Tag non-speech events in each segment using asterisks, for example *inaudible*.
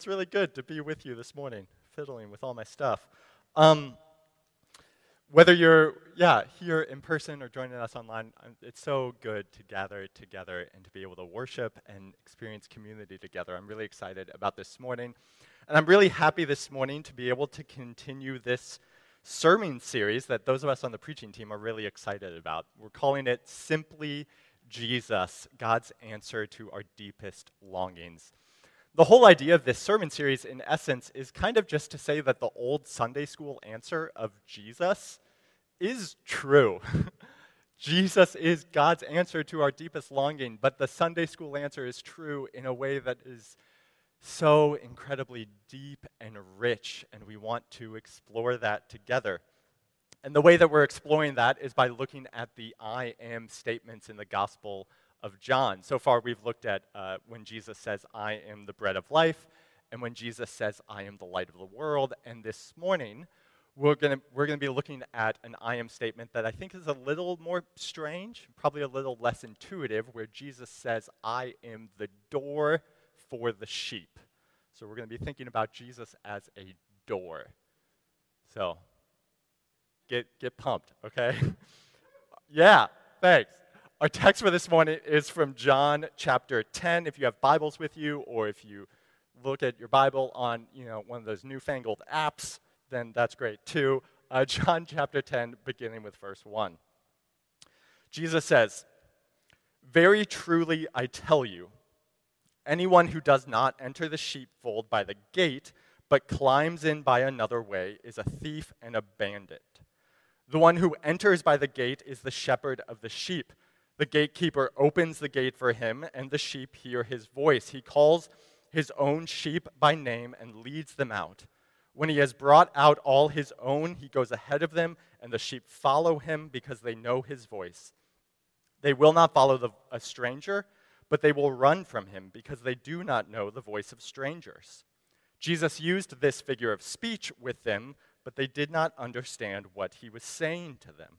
It's really good to be with you this morning, fiddling with all my stuff. Um, whether you're, yeah, here in person or joining us online, it's so good to gather together and to be able to worship and experience community together. I'm really excited about this morning. And I'm really happy this morning to be able to continue this sermon series that those of us on the preaching team are really excited about. We're calling it Simply Jesus, God's Answer to Our Deepest Longings. The whole idea of this sermon series, in essence, is kind of just to say that the old Sunday school answer of Jesus is true. *laughs* Jesus is God's answer to our deepest longing, but the Sunday school answer is true in a way that is so incredibly deep and rich, and we want to explore that together. And the way that we're exploring that is by looking at the I am statements in the Gospel of John. So far, we've looked at uh, when Jesus says, I am the bread of life, and when Jesus says, I am the light of the world. And this morning, we're going we're gonna be looking at an I am statement that I think is a little more strange, probably a little less intuitive, where Jesus says, I am the door for the sheep. So we're going to be thinking about Jesus as a door. So get, get pumped, okay? *laughs* yeah, thanks. Our text for this morning is from John chapter 10. If you have Bibles with you, or if you look at your Bible on you know, one of those newfangled apps, then that's great too. Uh, *laughs* John chapter 10, beginning with verse 1. Jesus says, Very truly I tell you, anyone who does not enter the sheepfold by the gate, but climbs in by another way, is a thief and a bandit. The one who enters by the gate is the shepherd of the sheep. The gatekeeper opens the gate for him, and the sheep hear his voice. He calls his own sheep by name and leads them out. When he has brought out all his own, he goes ahead of them, and the sheep follow him because they know his voice. They will not follow the, a stranger, but they will run from him because they do not know the voice of strangers. Jesus used this figure of speech with them, but they did not understand what he was saying to them.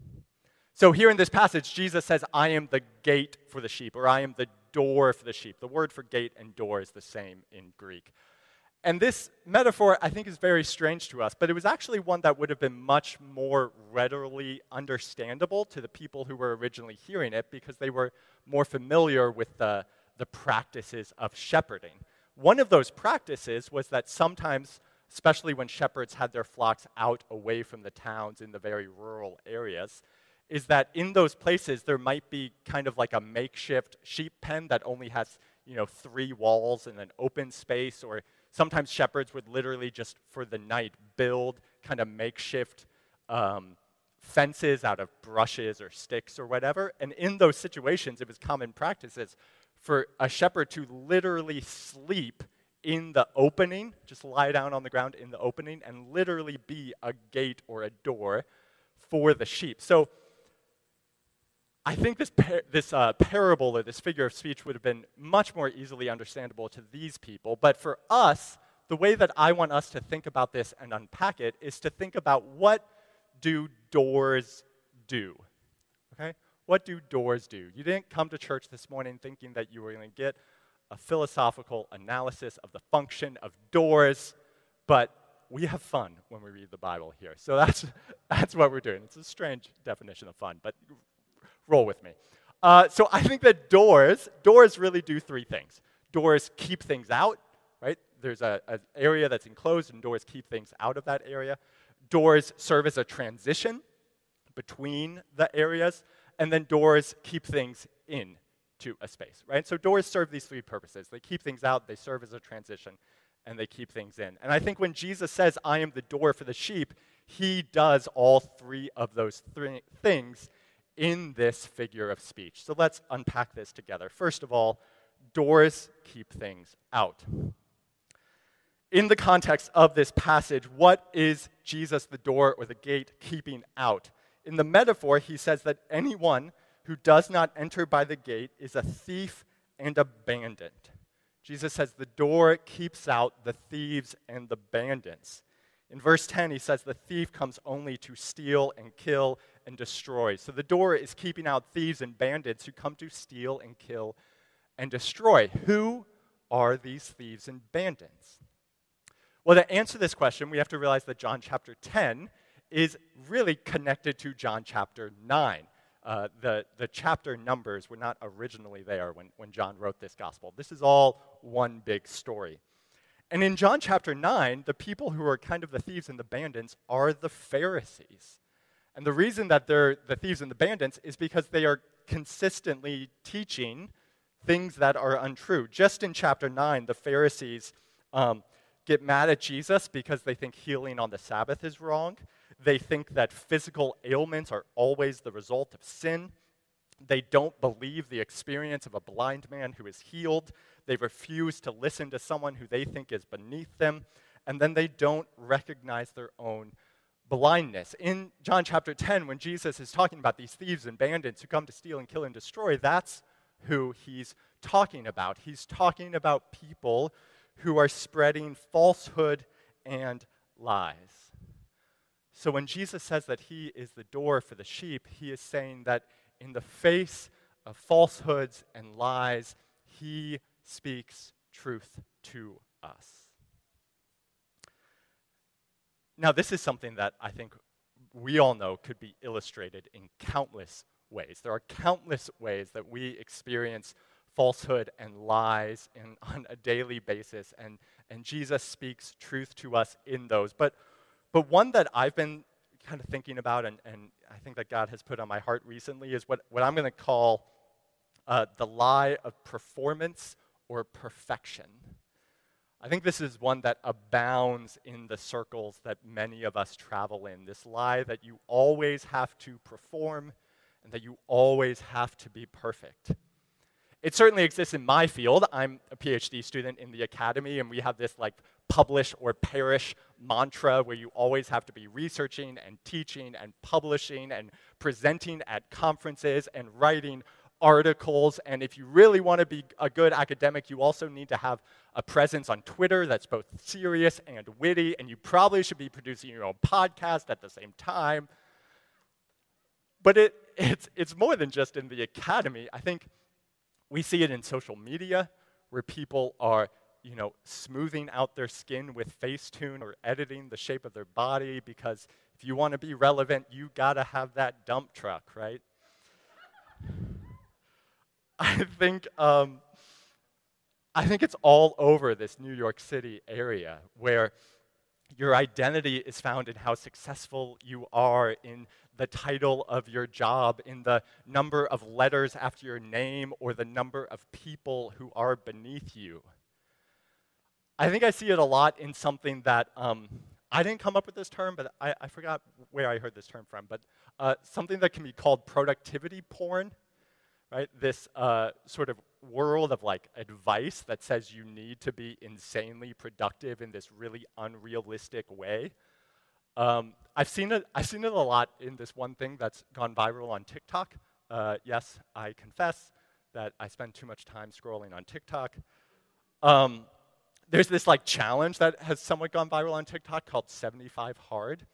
So, here in this passage, Jesus says, I am the gate for the sheep, or I am the door for the sheep. The word for gate and door is the same in Greek. And this metaphor, I think, is very strange to us, but it was actually one that would have been much more readily understandable to the people who were originally hearing it because they were more familiar with the, the practices of shepherding. One of those practices was that sometimes, especially when shepherds had their flocks out away from the towns in the very rural areas, is that in those places there might be kind of like a makeshift sheep pen that only has you know three walls and an open space or sometimes shepherds would literally just for the night build kind of makeshift um, fences out of brushes or sticks or whatever. And in those situations it was common practices for a shepherd to literally sleep in the opening just lie down on the ground in the opening and literally be a gate or a door for the sheep. So I think this, par- this uh, parable or this figure of speech would have been much more easily understandable to these people. But for us, the way that I want us to think about this and unpack it is to think about what do doors do? Okay? What do doors do? You didn't come to church this morning thinking that you were going to get a philosophical analysis of the function of doors, but we have fun when we read the Bible here. So that's, *laughs* that's what we're doing. It's a strange definition of fun, but roll with me. Uh, so I think that doors, doors really do three things. Doors keep things out, right? There's an area that's enclosed, and doors keep things out of that area. Doors serve as a transition between the areas, and then doors keep things in to a space, right? So doors serve these three purposes. They keep things out, they serve as a transition, and they keep things in. And I think when Jesus says, I am the door for the sheep, he does all three of those three things in this figure of speech. So let's unpack this together. First of all, doors keep things out. in the context of this passage, what is Jesus the door or the gate keeping out? In the metaphor, he says that anyone who does not enter by the gate is a thief and a bandit. Jesus says the door keeps out the thieves and the bandits. In verse 10, he says the thief comes only to steal and kill and destroy. So the door is keeping out thieves and bandits who come to steal and kill and destroy. Who are these thieves and bandits? Well, to answer this question, we have to realize that John chapter 10 is really connected to John chapter 9. Uh, the, the chapter numbers were not originally there when, when John wrote this gospel. This is all one big story. And in John chapter 9, the people who are kind of the thieves and the bandits are the Pharisees. And the reason that they're the thieves and the bandits is because they are consistently teaching things that are untrue. Just in chapter 9, the Pharisees um, get mad at Jesus because they think healing on the Sabbath is wrong. They think that physical ailments are always the result of sin. They don't believe the experience of a blind man who is healed. They refuse to listen to someone who they think is beneath them. And then they don't recognize their own blindness. In John chapter 10, when Jesus is talking about these thieves and bandits who come to steal and kill and destroy, that's who he's talking about. He's talking about people who are spreading falsehood and lies. So when Jesus says that he is the door for the sheep, he is saying that in the face of falsehoods and lies, he speaks truth to us. Now, this is something that I think we all know could be illustrated in countless ways. There are countless ways that we experience falsehood and lies in, *laughs* on a daily basis, and, and Jesus speaks truth to us in those. But but one that I've been kind of thinking about, and, and I think that God has put on my heart recently, is what, what I'm going to call uh, the lie of performance or perfection. I think this is one that abounds in the circles that many of us travel in. This lie that you always have to perform and that you always have to be perfect. It certainly exists in my field. I'm a PhD student in the academy, and we have this like publish or perish mantra where you always have to be researching and teaching and publishing and presenting at conferences and writing articles. And if you really want to be a good academic, you also need to have a presence on Twitter that's both serious and witty. And you probably should be producing your own podcast at the same time. But it, *laughs* it's, it's more than just in the academy. I think we see it in social media where people are you know, smoothing out their skin with Facetune or editing the shape of their body because if you want to be relevant, you got to have that dump truck, right? *laughs* I think um, I think it's all over this New York City area where your identity is found in how successful you are, in the title of your job, in the number of letters after your name, or the number of people who are beneath you. I think I see it a lot in something that um, I didn't come up with this term, but I, I forgot where I heard this term from. But uh, something that can be called productivity porn, right? This uh, sort of world of like advice that says you need to be insanely productive in this really unrealistic way. Um, I've seen it. I've seen it a lot in this one thing that's gone viral on TikTok. Uh, yes, I confess that I spend too much time scrolling on TikTok. Um, there's this like challenge that has somewhat gone viral on TikTok called 75 Hard.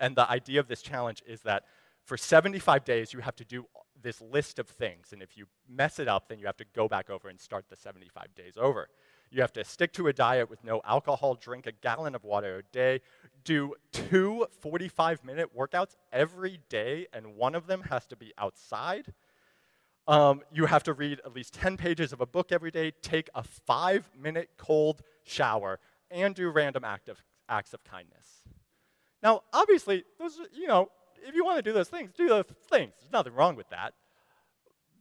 And the idea of this challenge is that for 75 days, you have to do this list of things. And if you mess it up, then you have to go back over and start the 75 days over. You have to stick to a diet with no alcohol, drink a gallon of water a day, do two 45 minute workouts every day, and one of them has to be outside. Um, you have to read at least 10 pages of a book every day, take a five minute cold shower, and do random acts of kindness. Now, obviously, those, you know, if you want to do those things, do those things. There's nothing wrong with that.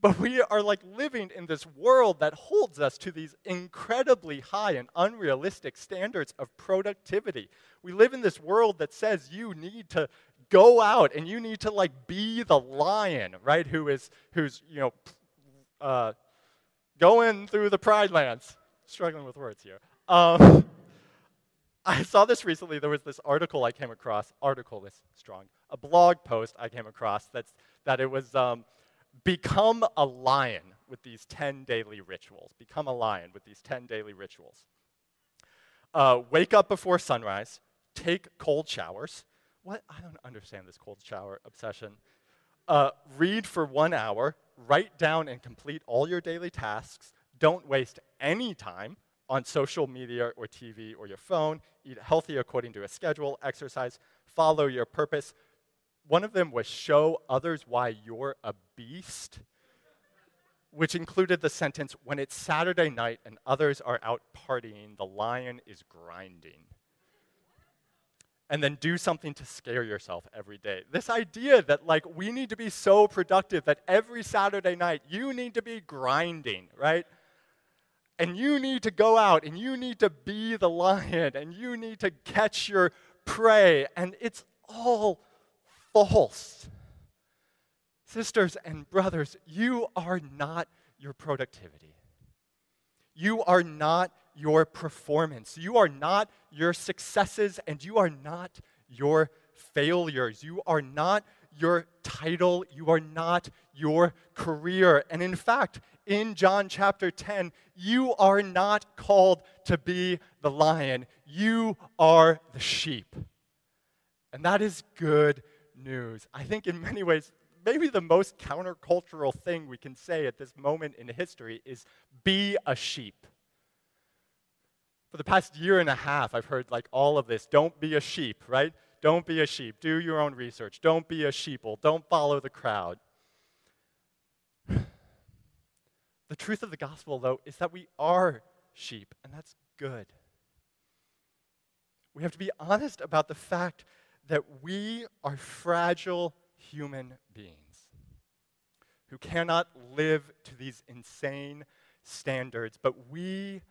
But we are like living in this world that holds us to these incredibly high and unrealistic standards of productivity. We live in this world that says you need to go out and you need to like be the lion, right? Who is who's you know uh, going through the pride lands. Struggling with words here. Um, *laughs* I saw this recently. There was this article I came across, article is strong, a blog post I came across that's, that it was um, become a lion with these 10 daily rituals. Become a lion with these 10 daily rituals. Uh, wake up before sunrise, take cold showers. What? I don't understand this cold shower obsession. Uh, read for one hour, write down and complete all your daily tasks. Don't waste any time on social media or TV or your phone. Eat healthy according to a schedule, exercise, follow your purpose. One of them was show others why you're a beast, which included the sentence when it's Saturday night and others are out partying, the lion is grinding and then do something to scare yourself every day. This idea that, like, we need to be so productive that every Saturday night you need to be grinding, right? And you need to go out and you need to be the *laughs* lion and you need to catch your prey. And it's all false. Sisters and brothers, you are not your productivity. You are not your performance. You are not your successes and you are not your failures. You are not your title. You are not your career. And in fact, in John chapter 10, you are not called to be the lion. You are the sheep. And that is good news. I think in many ways, maybe the most countercultural thing we can say at this moment in history is be a sheep. For the past year and a half, I've heard like all of this don't be a sheep, right? Don't be a sheep. Do your own research. Don't be a sheeple. Don't follow the crowd. *sighs* The truth of the gospel, though, is that we are sheep, and that's good. We have to be honest about the fact that we are fragile human beings who cannot live to these insane standards, but we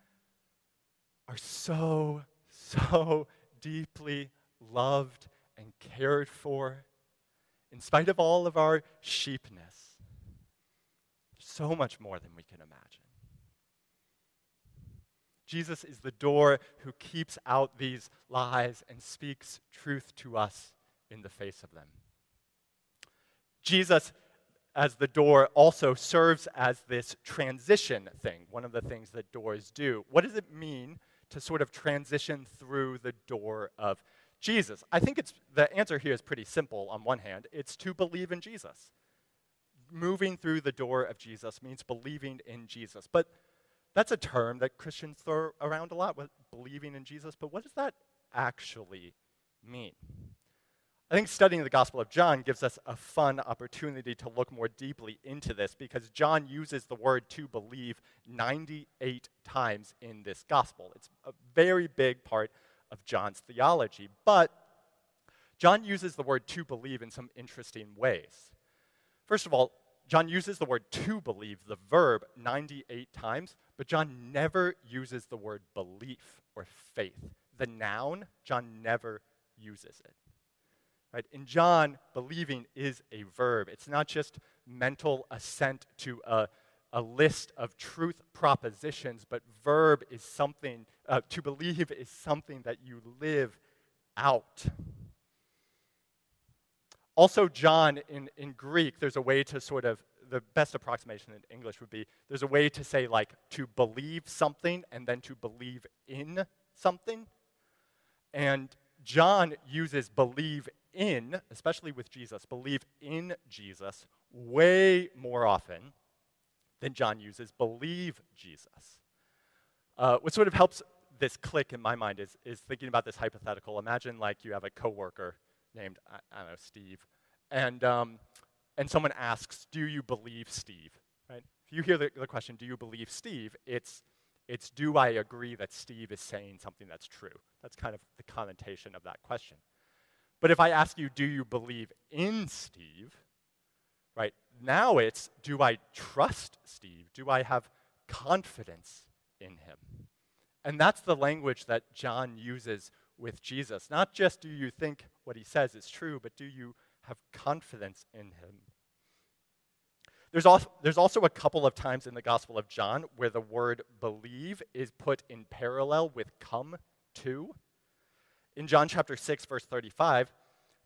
are so, so deeply loved and cared for in spite of all of our sheepness. So much more than we can imagine. Jesus is the door who keeps out these lies and speaks truth to us in the face of them. Jesus, as the door, also serves as this transition thing, one of the things that doors do. What does it mean to sort of transition through the door of Jesus? I think it's, the answer here is pretty simple on one hand. It's to believe in Jesus. Moving through the door of Jesus means believing in Jesus. But that's a term that Christians throw around a lot, with believing in Jesus. But what does that actually mean? I think studying the Gospel of John gives us a fun opportunity to look more deeply into this because John uses the word to believe 98 times in this Gospel. It's a very big part of John's theology. But John uses the word to believe in some interesting ways. First of all, John uses the word to believe, the verb, 98 times, but John never uses the word belief or faith. The noun, John never uses it. Right? In John, believing is a verb. It's not just mental assent to a, a list of truth propositions, but verb is something, uh, to believe is something that you live out. Also, John, in, in Greek, there's a way to sort of, the best approximation in English would be there's a way to say, like, to believe something and then to believe in something. And John uses believe in, especially with Jesus, believe in Jesus way more often than John uses believe Jesus. Uh, what sort of helps this click in my mind is, is thinking about this hypothetical. Imagine like you have a coworker named, I, I don't know, Steve, and, um, and someone asks, do you believe Steve? Right? If you hear the, the question, do you believe Steve, it's, it's do I agree that Steve is saying something that's true? That's kind of the connotation of that question. But if I ask you, do you believe in Steve? Right? Now it's, do I trust Steve? Do I have confidence in him? And that's the language that John uses with Jesus. Not just do you think what he says is true, but do you have confidence in him? There's also, there's also a couple of times in the Gospel of John where the word believe is put in parallel with come to. In John chapter 6, verse 35,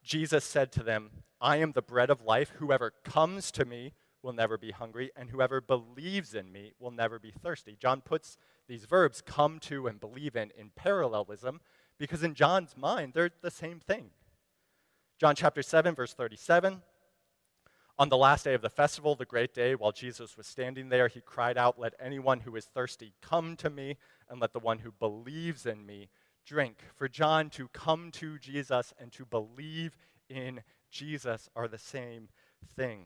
Jesus said to them, I am the bread of life. Whoever comes to me will never be hungry, and whoever believes in me will never be thirsty. John puts these verbs, come to and believe in, in parallelism because in John's mind, they're the same thing. John chapter 7, verse 37. On the last day of the festival, the great day, while Jesus was standing there, he cried out, Let anyone who is thirsty come to me, and let the one who believes in me drink. For John, to come to Jesus and to believe in Jesus are the same thing.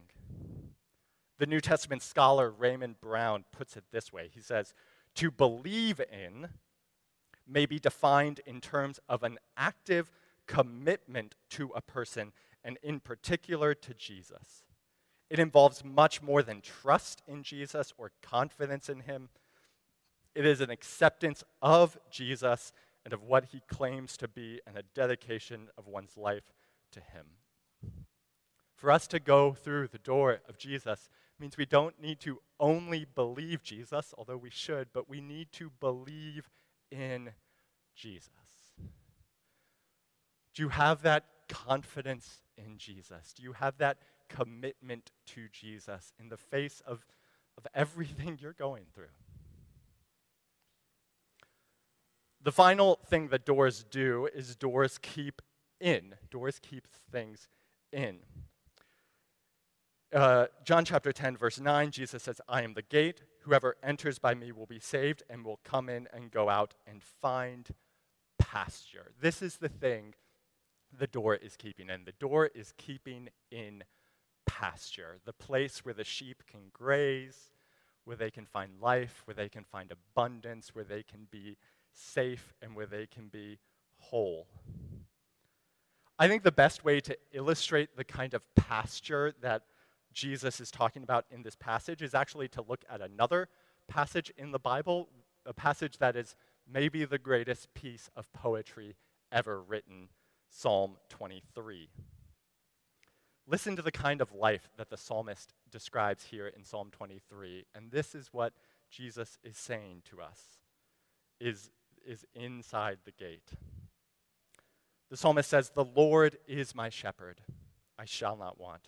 The New Testament scholar Raymond Brown puts it this way He says, To believe in may be defined in terms of an active commitment to a person, and in particular to Jesus. It involves much more than trust in Jesus or confidence in him. It is an acceptance of Jesus and of what he claims to be and a dedication of one's life to him. For us to go through the door of Jesus means we don't need to only believe Jesus, although we should, but we need to believe in Jesus. Do you have that confidence in Jesus? Do you have that commitment to Jesus in the face of, of everything you're going through. The final thing that doors do is doors keep in. Doors keep things in. Uh, John chapter 10, verse 9, Jesus says, I am the gate. Whoever enters by me will be saved and will come in and go out and find pasture. This is the thing the door is keeping in. The door is keeping in pasture, the place where the sheep can graze, where they can find life, where they can find abundance, where they can be safe, and where they can be whole. I think the best way to illustrate the kind of pasture that Jesus is talking about in this passage is actually to look at another passage in the Bible, a passage that is maybe the greatest piece of poetry ever written Psalm 23. Listen to the kind of life that the psalmist describes here in Psalm 23. And this is what Jesus is saying to us is, is inside the gate. The psalmist says, The Lord is my shepherd, I shall not want.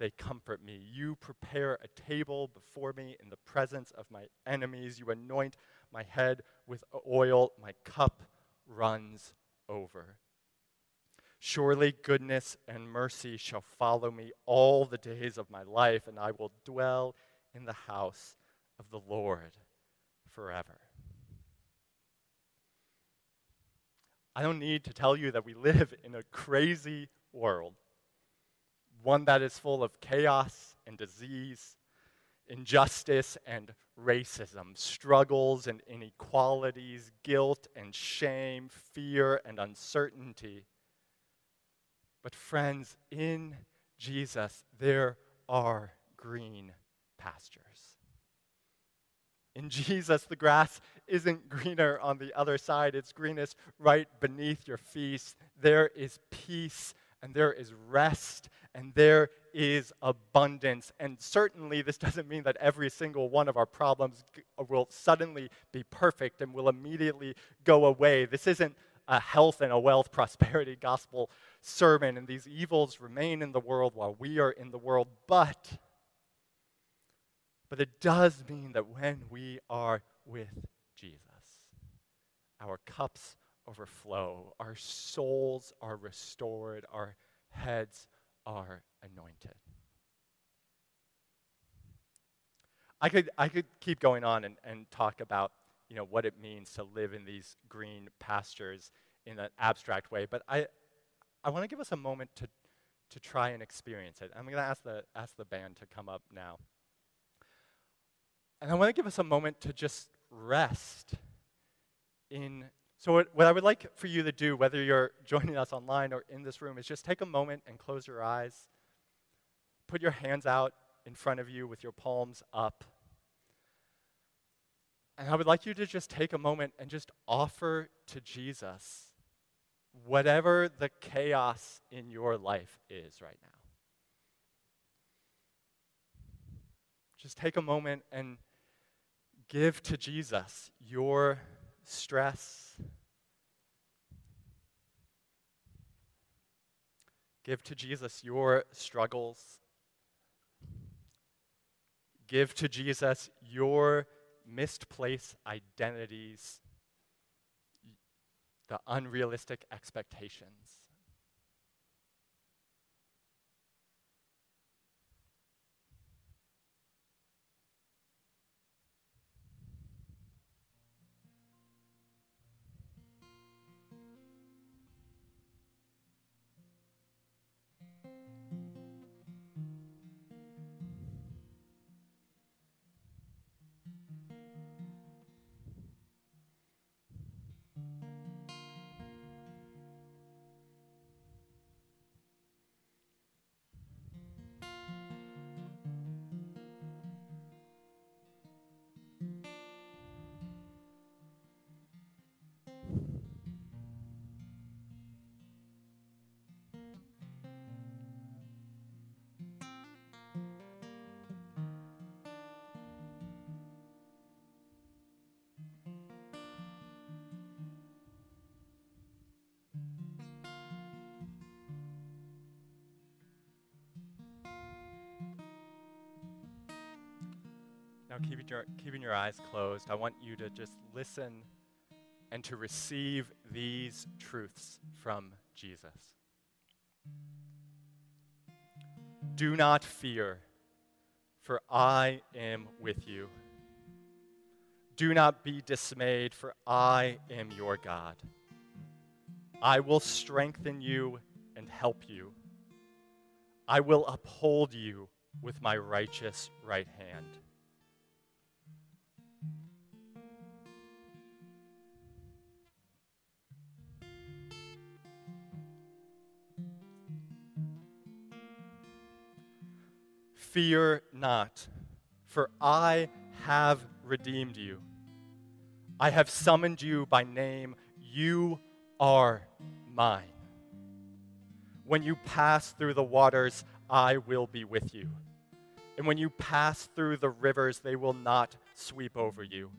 they comfort me. You prepare a table before me in the presence of my enemies. You anoint my head with oil. My cup runs over. Surely goodness and mercy shall follow me all the days of my life, and I will dwell in the house of the Lord forever. I don't need to tell you that we live in a crazy world, one that is full of chaos and disease, injustice and racism, struggles and inequalities, guilt and shame, fear and uncertainty. But, friends, in Jesus, there are green pastures. In Jesus, the grass isn't greener on the other side, it's greenest right beneath your feet. There is peace and there is rest and there is abundance. And certainly, this doesn't mean that every single one of our problems uh, will suddenly be perfect and will immediately go away. This isn't a health and a wealth *laughs* prosperity gospel sermon, and these evils remain in the world while we are in the world. But, but it does mean that when we are with Jesus, our cups overflow, our souls are restored, our heads are anointed. I could, I could keep going on and, and talk about you know, what it means to live in these green pastures in an abstract way, but I, I want to give us a moment to, to try and experience it. I'm going to ask the, ask the band to come up now. And I want to give us a moment to just rest in. So, what, what I would like for you to do, whether you're *laughs* joining us online or in this room, is just take a moment and close your eyes put your hands out in front of you with your palms up. And I would like you to just take a moment and just offer to Jesus whatever the chaos in your life is right now. Just take a moment and give to Jesus your stress. Give to Jesus your struggles. Give to Jesus your misplaced identities, the unrealistic expectations. Now, keeping your, keeping your eyes closed, I want you to just listen and to receive these truths from Jesus. Do not fear, for I am with you. Do not be dismayed, for I am your God. I will strengthen you and help you. I will uphold you with my righteous right hand. Fear not, for I have redeemed you. I have summoned you by name. You are mine. When you pass through the waters, I will be with you. And when you pass through the rivers, they will not sweep over you.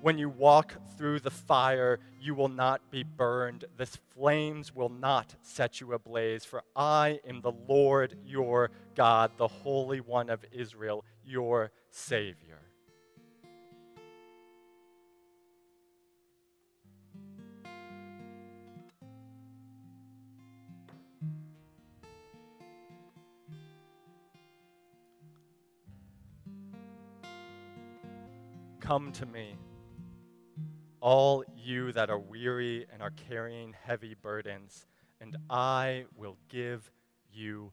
When you walk through the fire, you will not be burned. The flames will not set you ablaze. For I am the Lord your God, the Holy One of Israel, your Savior. Come to me all you that are weary and are carrying heavy burdens, and I will give you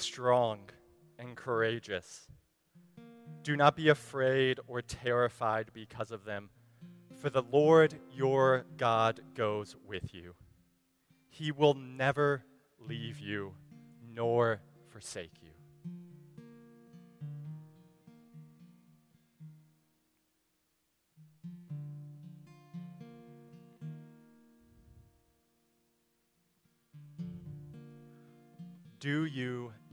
Strong and courageous. Do not be afraid or terrified because of them, for the Lord your God goes with you. He will never leave you nor forsake you. Do you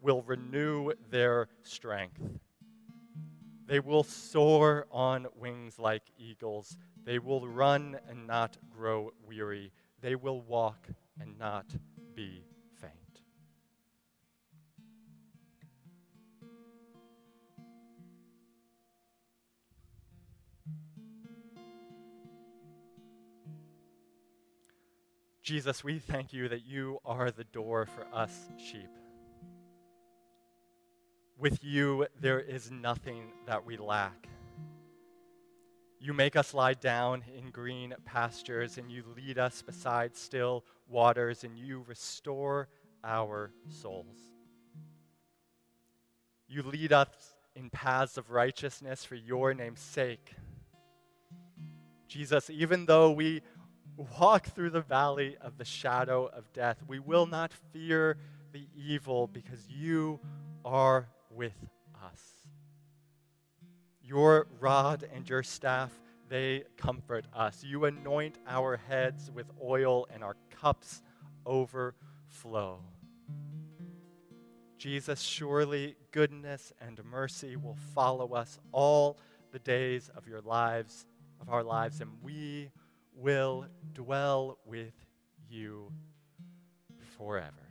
will renew their strength. They will soar on wings like eagles. They will run and not grow weary. They will walk and not be faint. Jesus, we thank you that you are the door for us sheep. With you, there is nothing that we lack. You make us lie down in green pastures, and you lead us beside still waters, and you restore our souls. You lead us in paths of righteousness for your name's sake. Jesus, even though we walk through the valley of the shadow of death, we will not fear the evil because you are with us. Your rod and your staff, they comfort us. You anoint our heads with oil, and our cups overflow. Jesus, surely goodness and mercy will follow us all the days of your lives, of our lives, and we will dwell with you forever.